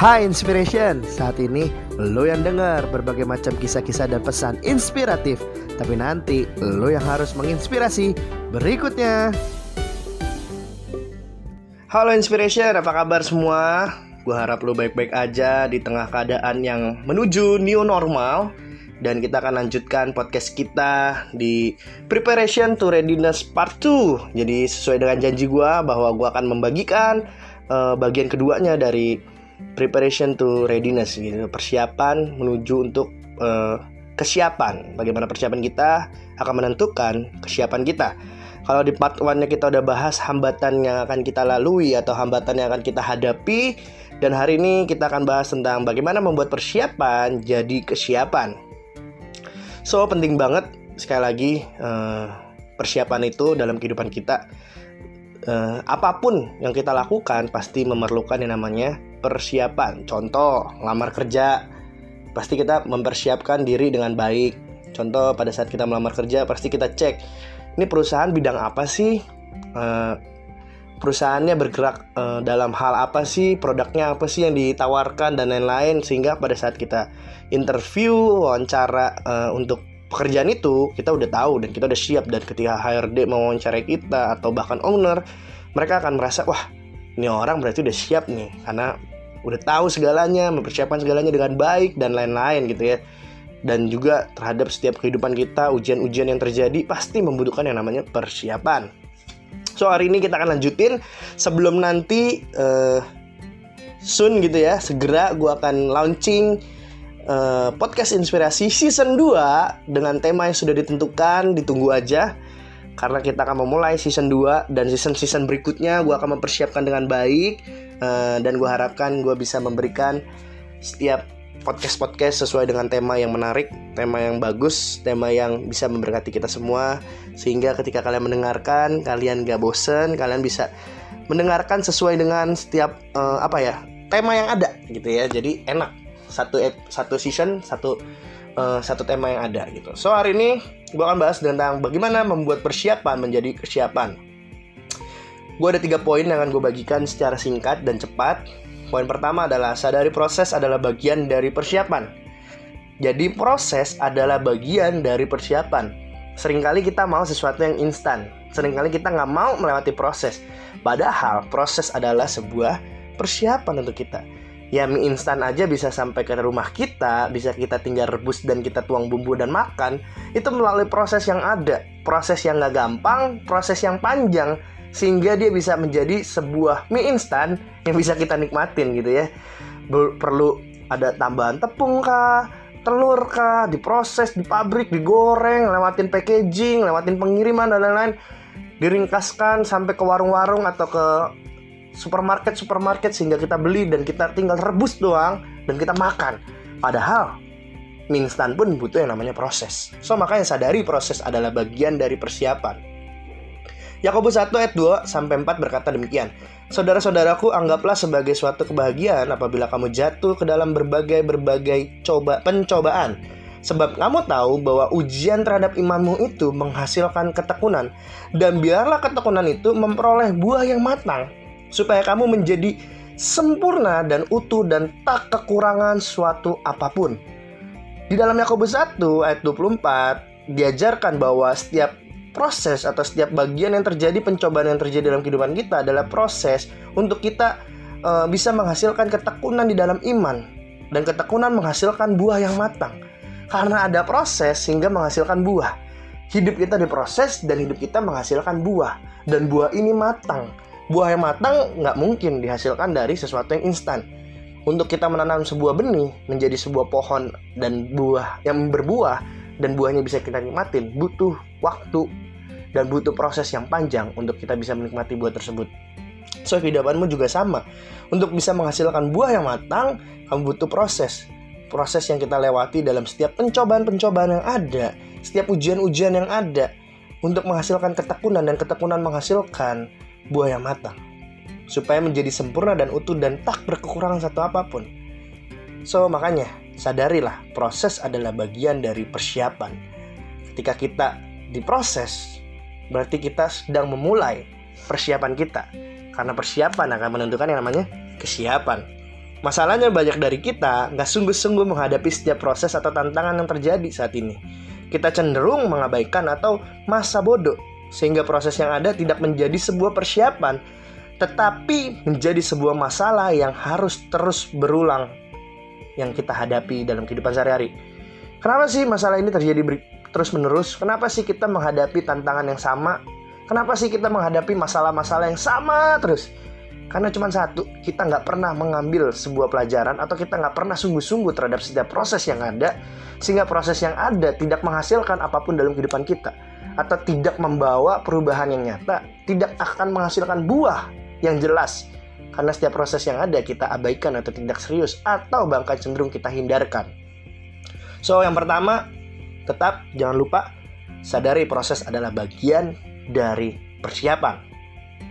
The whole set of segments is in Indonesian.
Hai Inspiration, saat ini lo yang dengar berbagai macam kisah-kisah dan pesan inspiratif. Tapi nanti lo yang harus menginspirasi. Berikutnya. Halo Inspiration, apa kabar semua? Gue harap lo baik-baik aja di tengah keadaan yang menuju new normal dan kita akan lanjutkan podcast kita di Preparation to Readiness Part 2. Jadi sesuai dengan janji gue bahwa gue akan membagikan uh, bagian keduanya dari preparation to readiness gitu. Persiapan menuju untuk uh, kesiapan. Bagaimana persiapan kita akan menentukan kesiapan kita. Kalau di part 1 kita udah bahas hambatan yang akan kita lalui atau hambatan yang akan kita hadapi dan hari ini kita akan bahas tentang bagaimana membuat persiapan jadi kesiapan so penting banget sekali lagi uh, persiapan itu dalam kehidupan kita uh, apa pun yang kita lakukan pasti memerlukan yang namanya persiapan. Contoh, lamar kerja, pasti kita mempersiapkan diri dengan baik. Contoh, pada saat kita melamar kerja, pasti kita cek, ini perusahaan bidang apa sih? Uh, perusahaannya bergerak uh, dalam hal apa sih? Produknya apa sih yang ditawarkan dan lain-lain. Sehingga pada saat kita interview, wawancara uh, untuk pekerjaan itu, kita udah tahu dan kita udah siap. Dan ketika HRD mau wawancarai kita atau bahkan owner, mereka akan merasa, wah ini orang berarti udah siap nih karena udah tahu segalanya, mempersiapkan segalanya dengan baik dan lain-lain gitu ya. Dan juga terhadap setiap kehidupan kita, ujian-ujian yang terjadi pasti membutuhkan yang namanya persiapan. So hari ini kita akan lanjutin. Sebelum nanti uh, soon gitu ya, segera gue akan launching uh, podcast inspirasi season 2 dengan tema yang sudah ditentukan, ditunggu aja karena kita akan memulai season 2 dan season-season berikutnya gue akan mempersiapkan dengan baik uh, dan gue harapkan gue bisa memberikan setiap podcast-podcast sesuai dengan tema yang menarik, tema yang bagus, tema yang bisa memberkati kita semua sehingga ketika kalian mendengarkan kalian gak bosen, kalian bisa mendengarkan sesuai dengan setiap uh, apa ya tema yang ada gitu ya jadi enak satu satu season satu uh, satu tema yang ada gitu. So hari ini gue akan bahas tentang bagaimana membuat persiapan menjadi kesiapan. Gue ada tiga poin yang akan gue bagikan secara singkat dan cepat. Poin pertama adalah sadari proses adalah bagian dari persiapan. Jadi proses adalah bagian dari persiapan. Seringkali kita mau sesuatu yang instan. Seringkali kita nggak mau melewati proses. Padahal proses adalah sebuah persiapan untuk kita ya mie instan aja bisa sampai ke rumah kita, bisa kita tinggal rebus dan kita tuang bumbu dan makan, itu melalui proses yang ada, proses yang nggak gampang, proses yang panjang, sehingga dia bisa menjadi sebuah mie instan yang bisa kita nikmatin gitu ya. Perlu ada tambahan tepung kah, telur kah, diproses, di pabrik, digoreng, lewatin packaging, lewatin pengiriman dan lain-lain, diringkaskan sampai ke warung-warung atau ke supermarket supermarket sehingga kita beli dan kita tinggal rebus doang dan kita makan. Padahal mie instan pun butuh yang namanya proses. So makanya sadari proses adalah bagian dari persiapan. Yakobus 1 ayat 2 sampai 4 berkata demikian. Saudara-saudaraku, anggaplah sebagai suatu kebahagiaan apabila kamu jatuh ke dalam berbagai-berbagai coba pencobaan. Sebab kamu tahu bahwa ujian terhadap imanmu itu menghasilkan ketekunan dan biarlah ketekunan itu memperoleh buah yang matang supaya kamu menjadi sempurna dan utuh dan tak kekurangan suatu apa pun. Di dalam Yakobus 1 ayat 24 diajarkan bahwa setiap proses atau setiap bagian yang terjadi pencobaan yang terjadi dalam kehidupan kita adalah proses untuk kita uh, bisa menghasilkan ketekunan di dalam iman dan ketekunan menghasilkan buah yang matang. Karena ada proses sehingga menghasilkan buah. Hidup kita diproses dan hidup kita menghasilkan buah dan buah ini matang buah yang matang nggak mungkin dihasilkan dari sesuatu yang instan. Untuk kita menanam sebuah benih menjadi sebuah pohon dan buah yang berbuah dan buahnya bisa kita nikmatin butuh waktu dan butuh proses yang panjang untuk kita bisa menikmati buah tersebut. So kehidupanmu juga sama. Untuk bisa menghasilkan buah yang matang, kamu butuh proses. Proses yang kita lewati dalam setiap pencobaan-pencobaan yang ada, setiap ujian-ujian yang ada untuk menghasilkan ketekunan dan ketekunan menghasilkan buah yang matang supaya menjadi sempurna dan utuh dan tak berkekurangan satu apa pun. So, makanya sadarilah proses adalah bagian dari persiapan. Ketika kita diproses, berarti kita sedang memulai persiapan kita. Karena persiapan akan menentukan yang namanya kesiapan. Masalahnya banyak dari kita nggak sungguh-sungguh menghadapi setiap proses atau tantangan yang terjadi saat ini. Kita cenderung mengabaikan atau masa bodoh, sehingga proses yang ada tidak menjadi sebuah persiapan, tetapi menjadi sebuah masalah yang harus terus berulang yang kita hadapi dalam kehidupan sehari-hari. Kenapa sih masalah ini terjadi terus-menerus? Kenapa sih kita menghadapi tantangan yang sama? Kenapa sih kita menghadapi masalah-masalah yang sama terus? Karena cuma satu, kita nggak pernah mengambil sebuah pelajaran atau kita nggak pernah sungguh-sungguh terhadap setiap proses yang ada, sehingga proses yang ada tidak menghasilkan apa pun dalam kehidupan kita, atau tidak membawa perubahan yang nyata, tidak akan menghasilkan buah yang jelas. Karena setiap proses yang ada kita abaikan atau tidak serius, atau bahkan cenderung kita hindarkan. So, yang pertama, tetap jangan lupa sadari proses adalah bagian dari persiapan.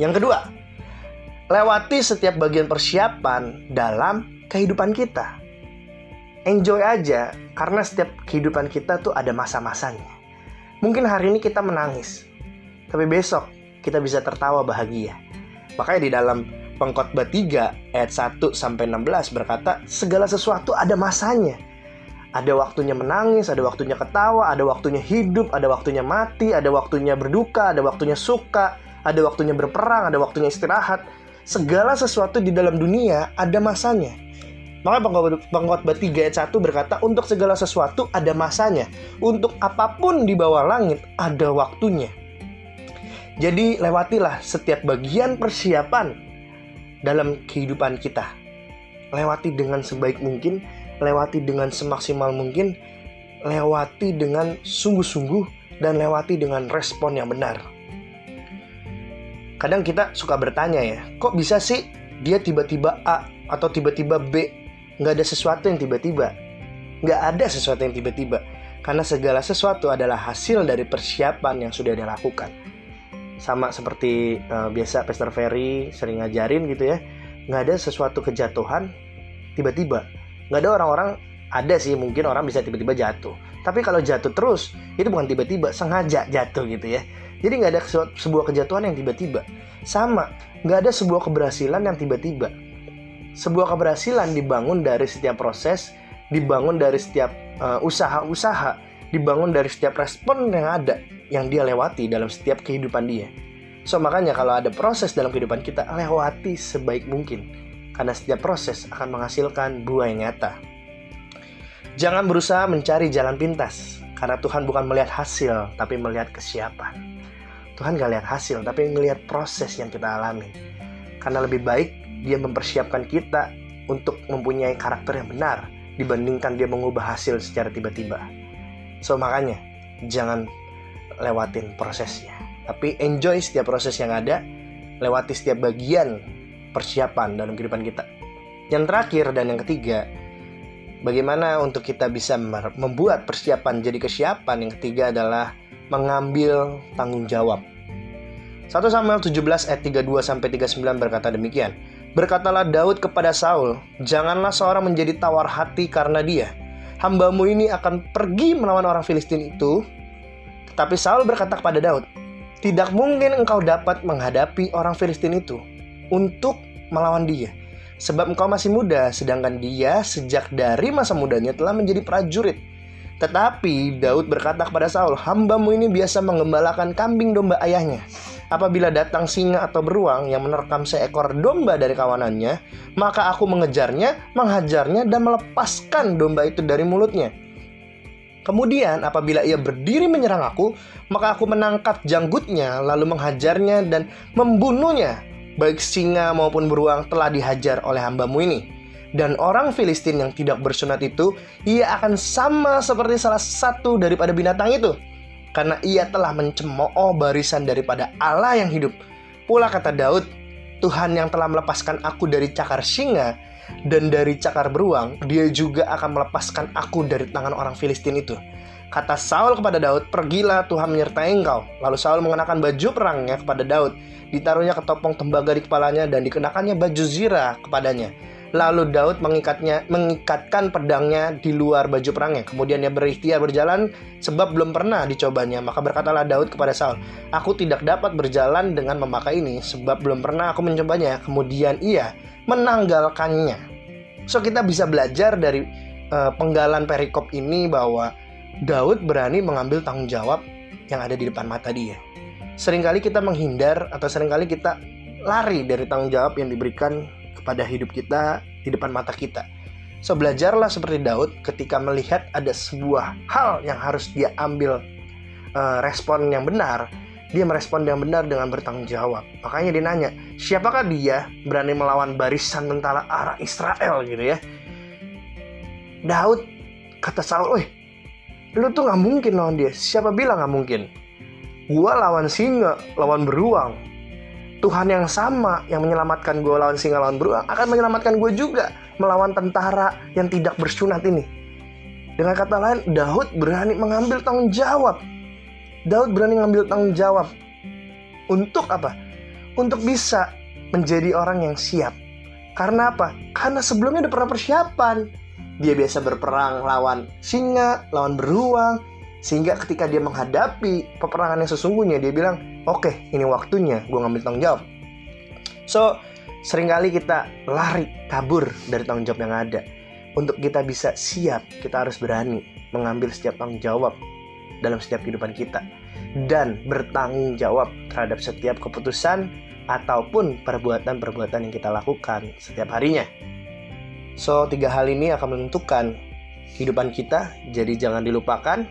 Yang kedua, lewati setiap bagian persiapan dalam kehidupan kita. Enjoy aja, karena setiap kehidupan kita tuh ada masa-masanya. Mungkin hari ini kita menangis, tapi besok kita bisa tertawa bahagia. Makanya di dalam Pengkhotbah 3 ayat 1 sampai 16 berkata, segala sesuatu ada masanya. Ada waktunya menangis, ada waktunya ketawa, ada waktunya hidup, ada waktunya mati, ada waktunya berduka, ada waktunya suka, ada waktunya berperang, ada waktunya istirahat segala sesuatu di dalam dunia ada masanya. Maka pengkhotbah 3 ayat 1 berkata, untuk segala sesuatu ada masanya. Untuk apa pun di bawah langit ada waktunya. Jadi lewatilah setiap bagian persiapan dalam kehidupan kita. Lewati dengan sebaik mungkin, lewati dengan semaksimal mungkin, lewati dengan sungguh-sungguh, dan lewati dengan respon yang benar kadang kita suka bertanya ya, kok bisa sih dia tiba-tiba A atau tiba-tiba B? Nggak ada sesuatu yang tiba-tiba. Nggak ada sesuatu yang tiba-tiba. Karena segala sesuatu adalah hasil dari persiapan yang sudah dilakukan. Sama seperti uh, biasa Pastor Ferry sering ngajarin gitu ya. Nggak ada sesuatu kejatuhan tiba-tiba. Nggak ada orang-orang, ada sih mungkin orang bisa tiba-tiba jatuh. Tapi kalau jatuh terus, itu bukan tiba-tiba, sengaja jatuh gitu ya. Jadi nggak ada sebuah kejatuhan yang tiba-tiba. Sama, nggak ada sebuah keberhasilan yang tiba-tiba. Sebuah keberhasilan dibangun dari setiap proses, dibangun dari setiap uh, usaha-usaha, dibangun dari setiap respon yang ada yang dia lewati dalam setiap kehidupan dia. So makanya kalau ada proses dalam kehidupan kita, lewati sebaik mungkin. Karena setiap proses akan menghasilkan buah yang nyata. Jangan berusaha mencari jalan pintas, karena Tuhan bukan melihat hasil, tapi melihat kesiapan. Tuhan gak lihat hasil, tapi ngelihat proses yang kita alami. Karena lebih baik dia mempersiapkan kita untuk mempunyai karakter yang benar dibandingkan dia mengubah hasil secara tiba-tiba. So makanya jangan lewatin prosesnya, tapi enjoy setiap proses yang ada, lewati setiap bagian persiapan dalam kehidupan kita. Yang terakhir dan yang ketiga, bagaimana untuk kita bisa membuat persiapan jadi kesiapan? Yang ketiga adalah mengambil tanggung jawab. 1 Samuel 17 ayat 32 sampai 39 berkata demikian. Berkatalah Daud kepada Saul, "Janganlah seorang menjadi tawar hati karena dia. Hambamu ini akan pergi melawan orang Filistin itu." Tetapi Saul berkata kepada Daud, "Tidak mungkin engkau dapat menghadapi orang Filistin itu untuk melawan dia, sebab engkau masih muda, sedangkan dia sejak dari masa mudanya telah menjadi prajurit." Tetapi Daud berkata kepada Saul, "Hambamu ini biasa mengembalakan kambing domba ayahnya." Apabila datang singa atau beruang yang menerkam seekor domba dari kawanannya, maka aku mengejarnya, menghajarnya, dan melepaskan domba itu dari mulutnya. Kemudian apabila ia berdiri menyerang aku, maka aku menangkap janggutnya, lalu menghajarnya dan membunuhnya. Baik singa maupun beruang telah dihajar oleh hambamu ini. Dan orang Filistin yang tidak bersunat itu, ia akan sama seperti salah satu daripada binatang itu karena ia telah mencemooh barisan daripada Allah yang hidup. Pula kata Daud, Tuhan yang telah melepaskan aku dari cakar singa dan dari cakar beruang, dia juga akan melepaskan aku dari tangan orang Filistin itu. Kata Saul kepada Daud, pergilah Tuhan menyertai engkau. Lalu Saul mengenakan baju perangnya kepada Daud. Ditaruhnya ketopong tembaga di kepalanya dan dikenakannya baju zirah kepadanya. Lalu Daud mengikatnya mengikatkan pedangnya di luar baju perangnya. Kemudian ia berikhtiar berjalan sebab belum pernah dicobanya. Maka berkatalah Daud kepada Saul, "Aku tidak dapat berjalan dengan memakai ini sebab belum pernah aku mencobanya." Kemudian ia menanggalkannya. So kita bisa belajar dari uh, penggalan perikop ini bahwa Daud berani mengambil tanggung jawab yang ada di depan mata dia. Seringkali kita menghindar atau sering kali kita lari dari tanggung jawab yang diberikan kepada hidup kita di depan mata kita. So belajarlah seperti Daud ketika melihat ada sebuah hal yang harus dia ambil uh, respon yang benar, dia merespon yang benar dengan bertanggung jawab. Makanya dia nanya, siapakah dia berani melawan barisan tentara arah Israel gitu ya? Daud kata Saul, "Wih, lu tuh nggak mungkin lawan dia. Siapa bilang nggak mungkin? Gua lawan singa, lawan beruang, Tuhan yang sama yang menyelamatkan gue lawan singa lawan beruang akan menyelamatkan gue juga melawan tentara yang tidak bersunat ini. Dengan kata lain, Daud berani mengambil tanggung jawab. Daud berani mengambil tanggung jawab. Untuk apa? Untuk bisa menjadi orang yang siap. Karena apa? Karena sebelumnya udah pernah persiapan. Dia biasa berperang lawan singa, lawan beruang, sehingga ketika dia menghadapi peperangan yang sesungguhnya, dia bilang, oke, okay, ini waktunya gue ngambil tanggung jawab. So, sering kali kita lari, kabur dari tanggung jawab yang ada. Untuk kita bisa siap, kita harus berani mengambil setiap tanggung jawab dalam setiap kehidupan kita. Dan bertanggung jawab terhadap setiap keputusan ataupun perbuatan-perbuatan yang kita lakukan setiap harinya. So, tiga hal ini akan menentukan kehidupan kita, jadi jangan dilupakan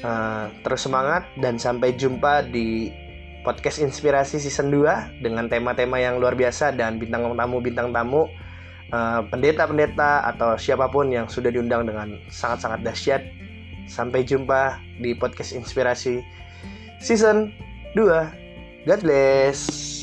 Uh, terus semangat dan sampai jumpa di podcast inspirasi season 2 dengan tema-tema yang luar biasa dan bintang tamu bintang tamu uh, pendeta-pendeta atau siapa pun yang sudah diundang dengan sangat-sangat dahsyat. Sampai jumpa di podcast inspirasi season 2. God bless.